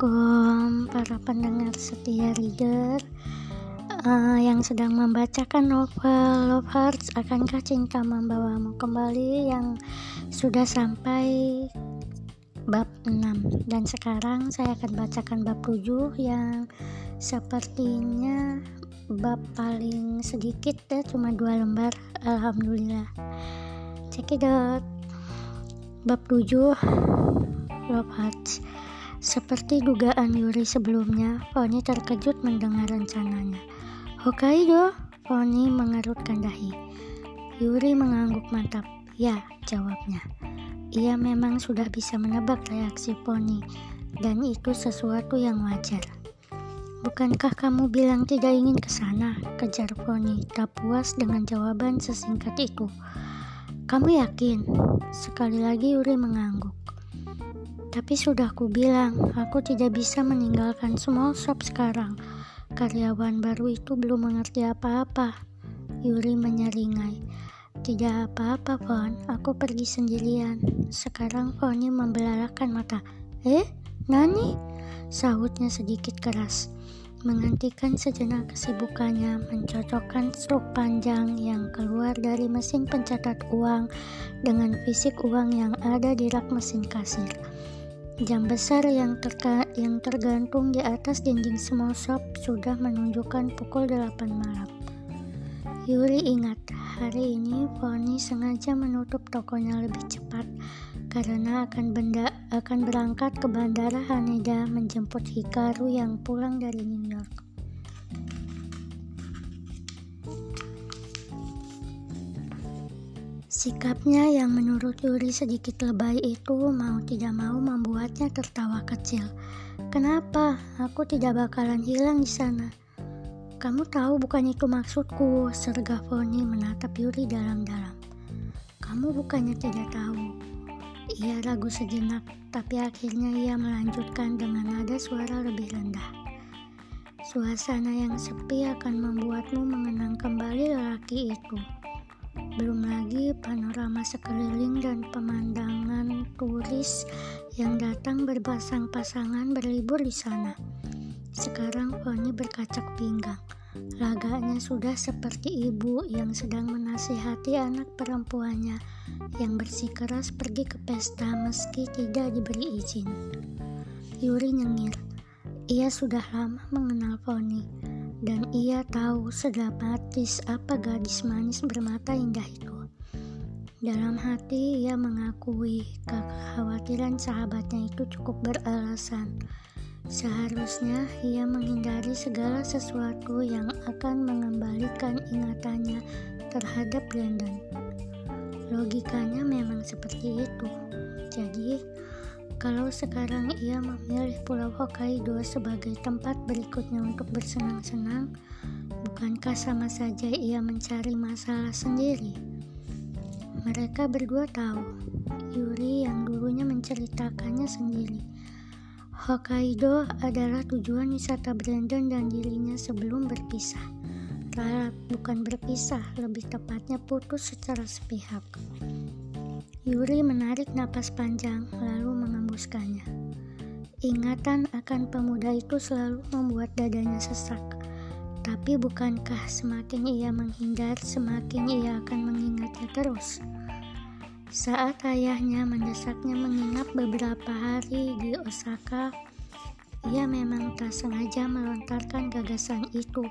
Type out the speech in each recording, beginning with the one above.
Assalamualaikum para pendengar setia reader. Uh, yang sedang membacakan novel Love Hearts Akankah Cinta Membawamu kembali? Yang sudah sampai bab 6 dan sekarang saya akan bacakan bab 7 yang sepertinya bab paling sedikit ya cuma dua lembar. Alhamdulillah. Cekidot bab 7 Love Hearts seperti dugaan Yuri sebelumnya, Pony terkejut mendengar rencananya. Hokkaido, Pony mengerutkan dahi. Yuri mengangguk mantap. Ya, jawabnya. Ia memang sudah bisa menebak reaksi Pony, dan itu sesuatu yang wajar. Bukankah kamu bilang tidak ingin ke sana? Kejar Pony, tak puas dengan jawaban sesingkat itu. Kamu yakin? Sekali lagi Yuri mengangguk. Tapi sudah ku bilang, aku tidak bisa meninggalkan small shop sekarang. Karyawan baru itu belum mengerti apa-apa. Yuri menyeringai. Tidak apa-apa, Fon. Aku pergi sendirian. Sekarang Foni membelalakan mata. Eh, Nani? Sahutnya sedikit keras. Menghentikan sejenak kesibukannya mencocokkan struk panjang yang keluar dari mesin pencatat uang dengan fisik uang yang ada di rak mesin kasir. Jam besar yang, terka yang tergantung di atas dinding small shop sudah menunjukkan pukul 8 malam. Yuri ingat, hari ini Pony sengaja menutup tokonya lebih cepat karena akan benda akan berangkat ke bandara Haneda menjemput Hikaru yang pulang dari New York. Sikapnya yang menurut Yuri sedikit lebay itu mau tidak mau membuatnya tertawa kecil. Kenapa? Aku tidak bakalan hilang di sana. Kamu tahu bukan itu maksudku, sergah Foni menatap Yuri dalam-dalam. Kamu bukannya tidak tahu. Ia ragu sejenak, tapi akhirnya ia melanjutkan dengan nada suara lebih rendah. Suasana yang sepi akan membuatmu mengenang kembali lelaki itu. Belum lagi panorama sekeliling dan pemandangan turis yang datang berpasang-pasangan berlibur di sana. Sekarang Foni berkacak pinggang. Laganya sudah seperti ibu yang sedang menasihati anak perempuannya yang bersikeras pergi ke pesta meski tidak diberi izin. Yuri nyengir. Ia sudah lama mengenal Foni dan ia tahu sedramatis apa gadis manis bermata indah itu. Dalam hati ia mengakui kekhawatiran sahabatnya itu cukup beralasan. Seharusnya ia menghindari segala sesuatu yang akan mengembalikan ingatannya terhadap Brandon. Logikanya memang seperti itu. Jadi, kalau sekarang ia memilih Pulau Hokkaido sebagai tempat berikutnya untuk bersenang-senang, bukankah sama saja ia mencari masalah sendiri? Mereka berdua tahu, Yuri yang dulunya menceritakannya sendiri. Hokkaido adalah tujuan wisata Brandon dan dirinya sebelum berpisah. Ralat bukan berpisah, lebih tepatnya putus secara sepihak. Yuri menarik napas panjang lalu menghembuskannya. Ingatan akan pemuda itu selalu membuat dadanya sesak. Tapi bukankah semakin ia menghindar, semakin ia akan mengingatnya terus? Saat ayahnya mendesaknya menginap beberapa hari di Osaka, ia memang tak sengaja melontarkan gagasan itu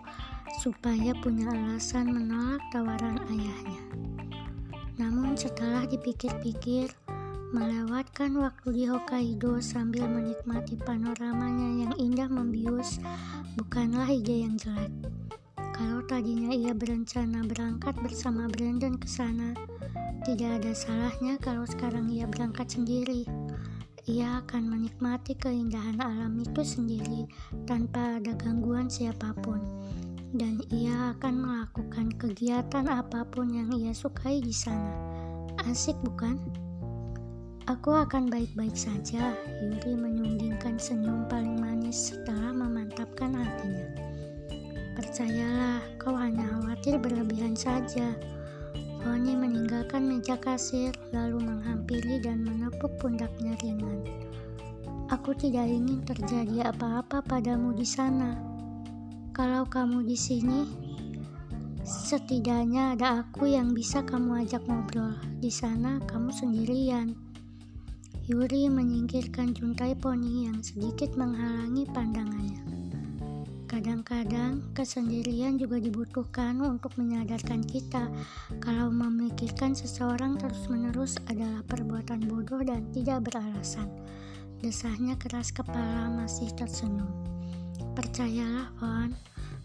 supaya punya alasan menolak tawaran ayahnya. Namun setelah dipikir-pikir, melewatkan waktu di Hokkaido sambil menikmati panoramanya yang indah membius bukanlah ide yang jelek. Kalau tadinya ia berencana berangkat bersama Brandon ke sana, tidak ada salahnya kalau sekarang ia berangkat sendiri. Ia akan menikmati keindahan alam itu sendiri tanpa ada gangguan siapa pun dan ia akan melakukan kegiatan apa pun yang ia sukai di sana. Asik bukan? Aku akan baik-baik saja, Yuri menyunggingkan senyum paling manis setelah memantapkan hatinya. Percayalah, kau hanya khawatir berlebihan saja. Foni meninggalkan meja kasir, lalu menghampiri dan menepuk pundaknya ringan. Aku tidak ingin terjadi apa-apa padamu di sana. Kalau kamu di sini, setidaknya ada aku yang bisa kamu ajak ngobrol. Di sana kamu sendirian. Yuri menyingkirkan juntai poni yang sedikit menghalangi pandangannya. Kadang-kadang kesendirian juga dibutuhkan untuk menyadarkan kita kalau memikirkan seseorang terus-menerus adalah perbuatan bodoh dan tidak beralasan. Desahnya keras kepala masih tersenyum. Percayalah, Fon,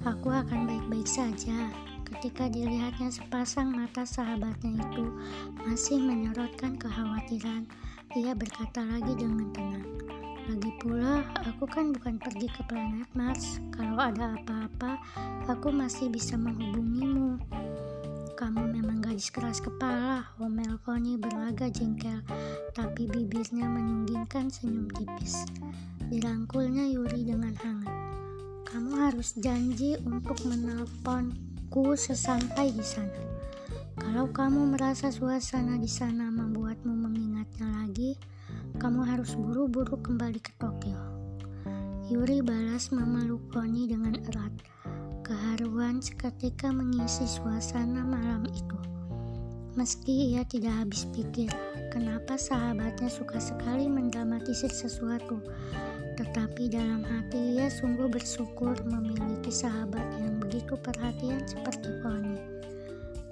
aku akan baik-baik saja. Ketika dilihatnya sepasang mata sahabatnya itu masih menyorotkan kekhawatiran, ia berkata lagi dengan tenang. Lagi pula, aku kan bukan pergi ke planet Mars. Kalau ada apa-apa, aku masih bisa menghubungimu. Kamu memang gadis keras kepala, Omel Foni berlaga jengkel, tapi bibirnya menyunggingkan senyum tipis. Dirangkulnya Yuri dengan hangat. Kamu harus janji untuk menelponku sesampai di sana. Kalau kamu merasa suasana di sana membuatmu mengingatnya lagi, kamu harus buru-buru kembali ke Tokyo. Yuri balas memeluk Foni dengan erat. Keharuan seketika mengisi suasana malam itu. Meski ia tidak habis pikir kenapa sahabatnya suka sekali mendramatisir sesuatu, tetapi dalam hati ia sungguh bersyukur memiliki sahabat yang begitu perhatian seperti Foni.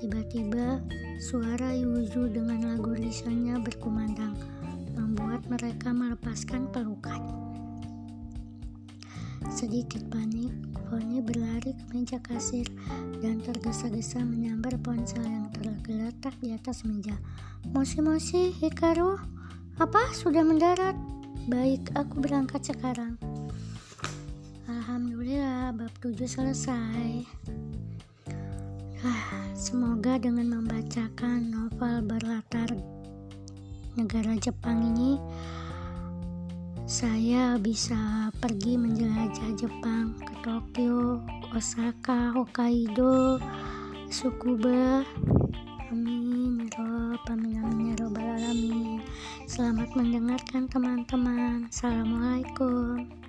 Tiba-tiba, suara Yuzu dengan lagu lisannya berkumandang, membuat mereka melepaskan pelukan. Sedikit panik, Foni berlari ke meja kasir dan tergesa-gesa menyambar ponsel yang tergeletak di atas meja. Mosi-mosi, Hikaru, apa sudah mendarat? Baik, aku berangkat sekarang. Alhamdulillah, bab 7 selesai. Ah, semoga dengan membacakan novel berlatar negara Jepang ini saya bisa pergi menjelajah Jepang ke Tokyo, Osaka, Hokkaido, Tsukuba. Amin ya amin amin ya alamin. Selamat mendengarkan teman-teman. Assalamualaikum.